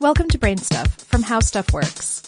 Welcome to Brain Stuff from How Stuff Works.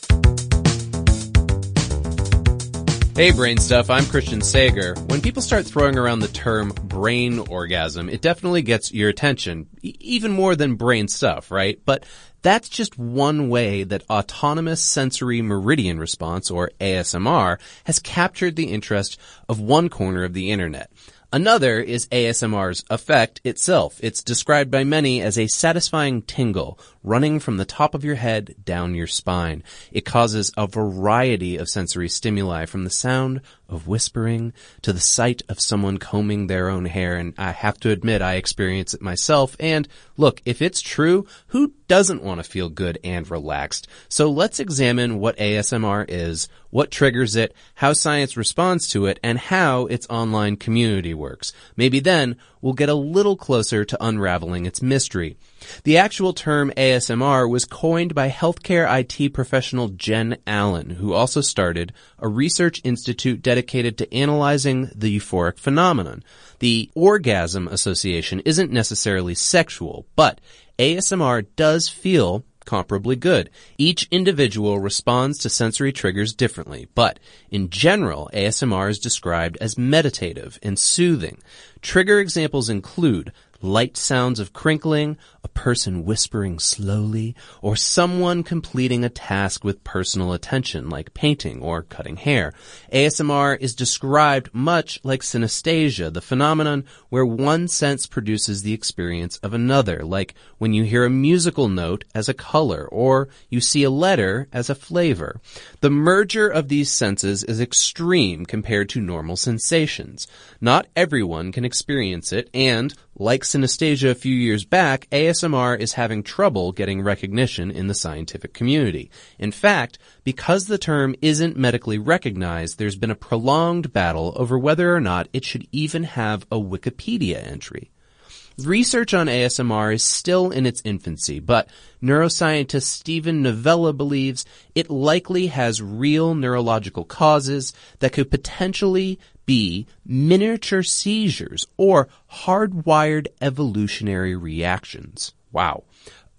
Hey, Brain Stuff, I'm Christian Sager. When people start throwing around the term brain orgasm, it definitely gets your attention, even more than brain stuff, right? But that's just one way that autonomous sensory meridian response, or ASMR, has captured the interest of one corner of the internet. Another is ASMR's effect itself. It's described by many as a satisfying tingle running from the top of your head down your spine. It causes a variety of sensory stimuli from the sound of whispering to the sight of someone combing their own hair. And I have to admit, I experience it myself. And look, if it's true, who doesn't want to feel good and relaxed? So let's examine what ASMR is, what triggers it, how science responds to it, and how its online community works. Maybe then we'll get a little closer to unraveling its mystery. The actual term ASMR was coined by healthcare IT professional Jen Allen, who also started a research institute dedicated to analyzing the euphoric phenomenon. The Orgasm Association isn't necessarily sexual, but ASMR does feel comparably good. Each individual responds to sensory triggers differently, but in general, ASMR is described as meditative and soothing. Trigger examples include light sounds of crinkling, a person whispering slowly, or someone completing a task with personal attention like painting or cutting hair. ASMR is described much like synesthesia, the phenomenon where one sense produces the experience of another, like when you hear a musical note as a color or you see a letter as a flavor. The merger of these senses is extreme compared to normal sensations. Not everyone can experience it and like synesthesia a few years back, ASMR is having trouble getting recognition in the scientific community. In fact, because the term isn't medically recognized, there's been a prolonged battle over whether or not it should even have a Wikipedia entry. Research on ASMR is still in its infancy, but neuroscientist Steven Novella believes it likely has real neurological causes that could potentially be miniature seizures or hardwired evolutionary reactions. Wow.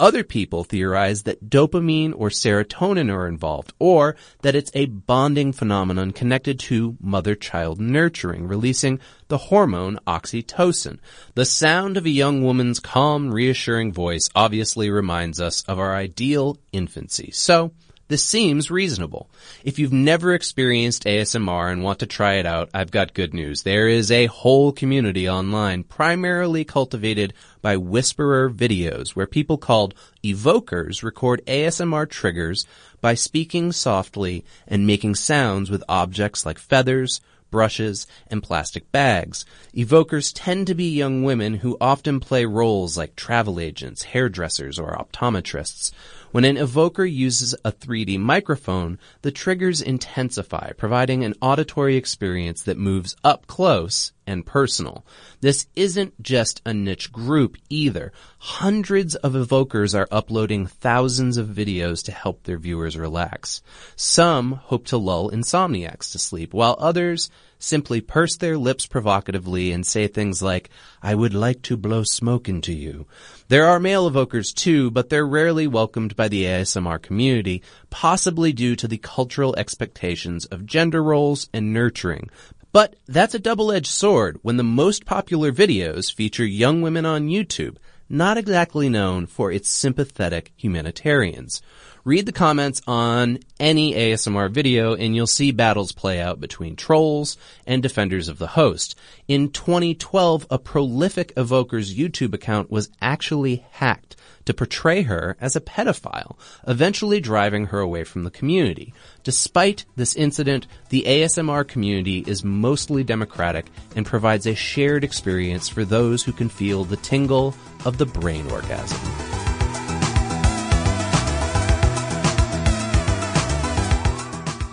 Other people theorize that dopamine or serotonin are involved, or that it's a bonding phenomenon connected to mother-child nurturing, releasing the hormone oxytocin. The sound of a young woman's calm, reassuring voice obviously reminds us of our ideal infancy. So, this seems reasonable. If you've never experienced ASMR and want to try it out, I've got good news. There is a whole community online primarily cultivated by whisperer videos where people called evokers record ASMR triggers by speaking softly and making sounds with objects like feathers, brushes, and plastic bags. Evokers tend to be young women who often play roles like travel agents, hairdressers, or optometrists. When an evoker uses a 3D microphone, the triggers intensify, providing an auditory experience that moves up close and personal. This isn't just a niche group either. Hundreds of evokers are uploading thousands of videos to help their viewers relax. Some hope to lull insomniacs to sleep, while others simply purse their lips provocatively and say things like, I would like to blow smoke into you. There are male evokers too, but they're rarely welcomed by the ASMR community, possibly due to the cultural expectations of gender roles and nurturing. But that's a double-edged sword when the most popular videos feature young women on YouTube, not exactly known for its sympathetic humanitarians. Read the comments on any ASMR video and you'll see battles play out between trolls and defenders of the host. In 2012, a prolific evoker's YouTube account was actually hacked to portray her as a pedophile, eventually driving her away from the community. Despite this incident, the ASMR community is mostly democratic and provides a shared experience for those who can feel the tingle of the brain orgasm.